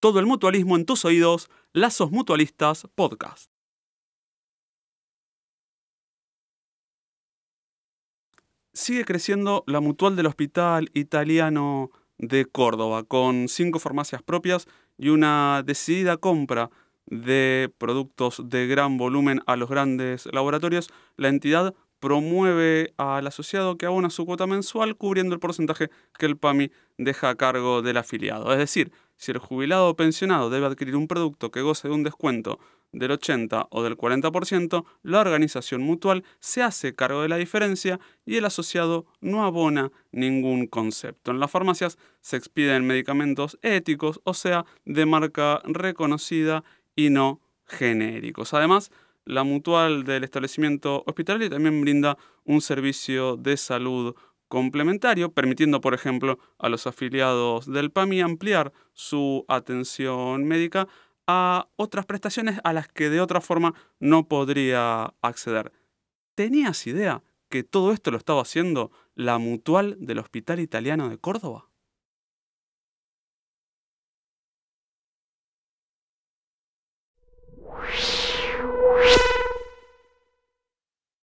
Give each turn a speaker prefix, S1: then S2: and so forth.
S1: Todo el mutualismo en tus oídos, Lazos Mutualistas Podcast. Sigue creciendo la mutual del Hospital Italiano de Córdoba, con cinco farmacias propias y una decidida compra de productos de gran volumen a los grandes laboratorios. La entidad promueve al asociado que abona su cuota mensual cubriendo el porcentaje que el PAMI deja a cargo del afiliado. Es decir, si el jubilado o pensionado debe adquirir un producto que goce de un descuento del 80 o del 40%, la organización mutual se hace cargo de la diferencia y el asociado no abona ningún concepto. En las farmacias se expiden medicamentos éticos, o sea, de marca reconocida y no genéricos. Además, la mutual del establecimiento hospitalario también brinda un servicio de salud complementario, permitiendo, por ejemplo, a los afiliados del PAMI ampliar su atención médica a otras prestaciones a las que de otra forma no podría acceder. ¿Tenías idea que todo esto lo estaba haciendo la mutual del Hospital Italiano de Córdoba?